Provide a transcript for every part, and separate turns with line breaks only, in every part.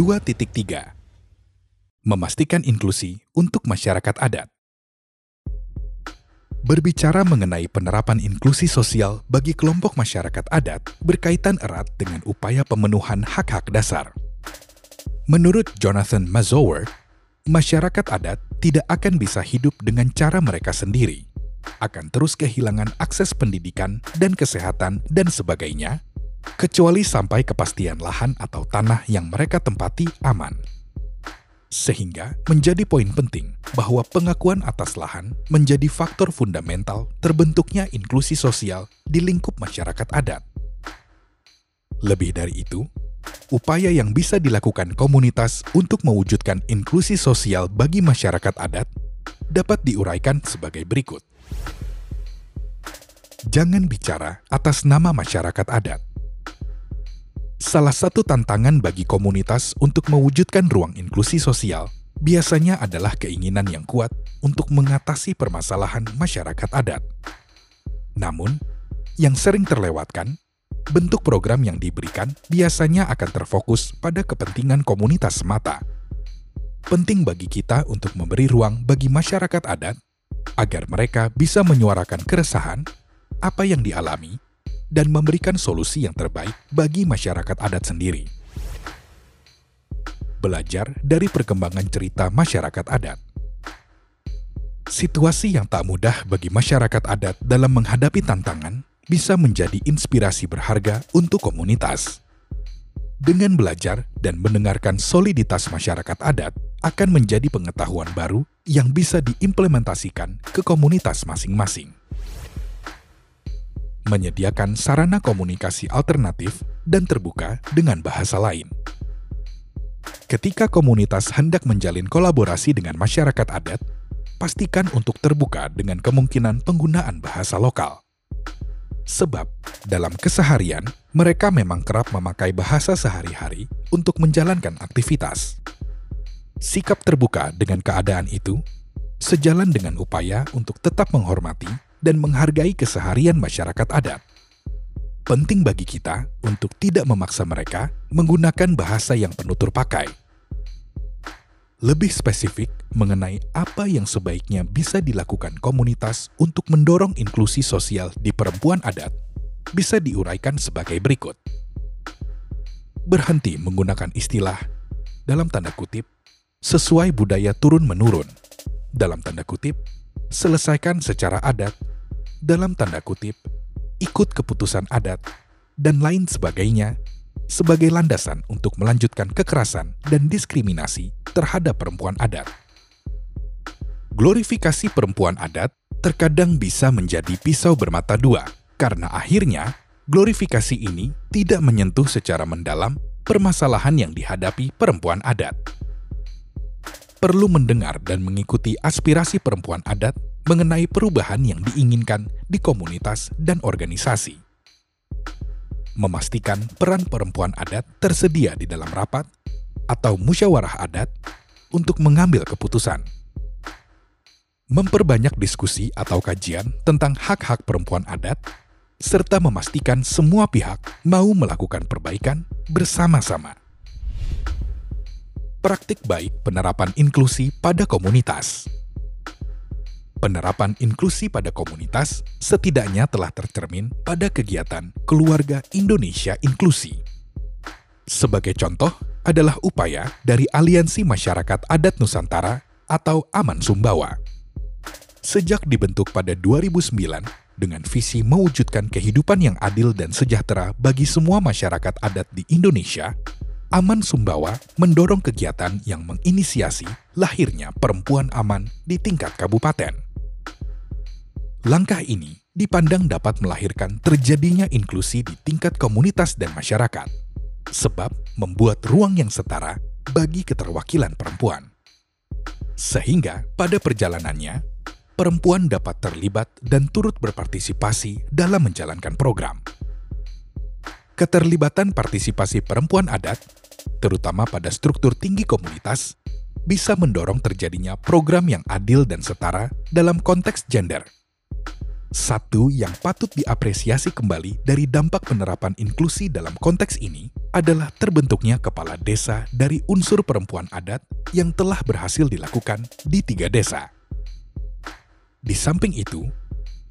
2.3 Memastikan inklusi untuk masyarakat adat. Berbicara mengenai penerapan inklusi sosial bagi kelompok masyarakat adat berkaitan erat dengan upaya pemenuhan hak-hak dasar. Menurut Jonathan Mazower, masyarakat adat tidak akan bisa hidup dengan cara mereka sendiri, akan terus kehilangan akses pendidikan dan kesehatan dan sebagainya, kecuali sampai kepastian lahan atau tanah yang mereka tempati aman. Sehingga menjadi poin penting bahwa pengakuan atas lahan menjadi faktor fundamental terbentuknya inklusi sosial di lingkup masyarakat adat. Lebih dari itu, upaya yang bisa dilakukan komunitas untuk mewujudkan inklusi sosial bagi masyarakat adat dapat diuraikan sebagai berikut. Jangan bicara atas nama masyarakat adat. Salah satu tantangan bagi komunitas untuk mewujudkan ruang inklusi sosial biasanya adalah keinginan yang kuat untuk mengatasi permasalahan masyarakat adat. Namun, yang sering terlewatkan, bentuk program yang diberikan biasanya akan terfokus pada kepentingan komunitas semata. Penting bagi kita untuk memberi ruang bagi masyarakat adat agar mereka bisa menyuarakan keresahan, apa yang dialami, dan memberikan solusi yang terbaik bagi masyarakat adat sendiri. Belajar dari perkembangan cerita masyarakat adat. Situasi yang tak mudah bagi masyarakat adat dalam menghadapi tantangan bisa menjadi inspirasi berharga untuk komunitas. Dengan belajar dan mendengarkan soliditas masyarakat adat akan menjadi pengetahuan baru yang bisa diimplementasikan ke komunitas masing-masing menyediakan sarana komunikasi alternatif dan terbuka dengan bahasa lain. Ketika komunitas hendak menjalin kolaborasi dengan masyarakat adat, pastikan untuk terbuka dengan kemungkinan penggunaan bahasa lokal. Sebab, dalam keseharian, mereka memang kerap memakai bahasa sehari-hari untuk menjalankan aktivitas. Sikap terbuka dengan keadaan itu sejalan dengan upaya untuk tetap menghormati dan menghargai keseharian masyarakat adat. Penting bagi kita untuk tidak memaksa mereka menggunakan bahasa yang penutur pakai. Lebih spesifik mengenai apa yang sebaiknya bisa dilakukan komunitas untuk mendorong inklusi sosial di perempuan adat bisa diuraikan sebagai berikut. Berhenti menggunakan istilah dalam tanda kutip sesuai budaya turun-menurun. Dalam tanda kutip, selesaikan secara adat dalam tanda kutip, ikut keputusan adat, dan lain sebagainya sebagai landasan untuk melanjutkan kekerasan dan diskriminasi terhadap perempuan adat. Glorifikasi perempuan adat terkadang bisa menjadi pisau bermata dua, karena akhirnya glorifikasi ini tidak menyentuh secara mendalam permasalahan yang dihadapi perempuan adat. Perlu mendengar dan mengikuti aspirasi perempuan adat mengenai perubahan yang diinginkan di komunitas dan organisasi. Memastikan peran perempuan adat tersedia di dalam rapat atau musyawarah adat untuk mengambil keputusan. Memperbanyak diskusi atau kajian tentang hak-hak perempuan adat, serta memastikan semua pihak mau melakukan perbaikan bersama-sama. Praktik baik penerapan inklusi pada komunitas penerapan inklusi pada komunitas setidaknya telah tercermin pada kegiatan Keluarga Indonesia Inklusi. Sebagai contoh adalah upaya dari Aliansi Masyarakat Adat Nusantara atau Aman Sumbawa. Sejak dibentuk pada 2009 dengan visi mewujudkan kehidupan yang adil dan sejahtera bagi semua masyarakat adat di Indonesia, Aman Sumbawa mendorong kegiatan yang menginisiasi lahirnya perempuan aman di tingkat kabupaten. Langkah ini dipandang dapat melahirkan terjadinya inklusi di tingkat komunitas dan masyarakat, sebab membuat ruang yang setara bagi keterwakilan perempuan. Sehingga pada perjalanannya, perempuan dapat terlibat dan turut berpartisipasi dalam menjalankan program. Keterlibatan partisipasi perempuan adat, terutama pada struktur tinggi komunitas, bisa mendorong terjadinya program yang adil dan setara dalam konteks gender – Satu yang patut diapresiasi kembali dari dampak penerapan inklusi dalam konteks ini adalah terbentuknya kepala desa dari unsur perempuan adat yang telah berhasil dilakukan di tiga desa. Di samping itu,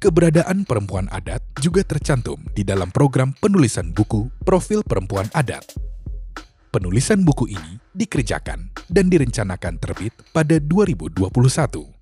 keberadaan perempuan adat juga tercantum di dalam program penulisan buku Profil Perempuan Adat. Penulisan buku ini dikerjakan dan direncanakan terbit pada 2021.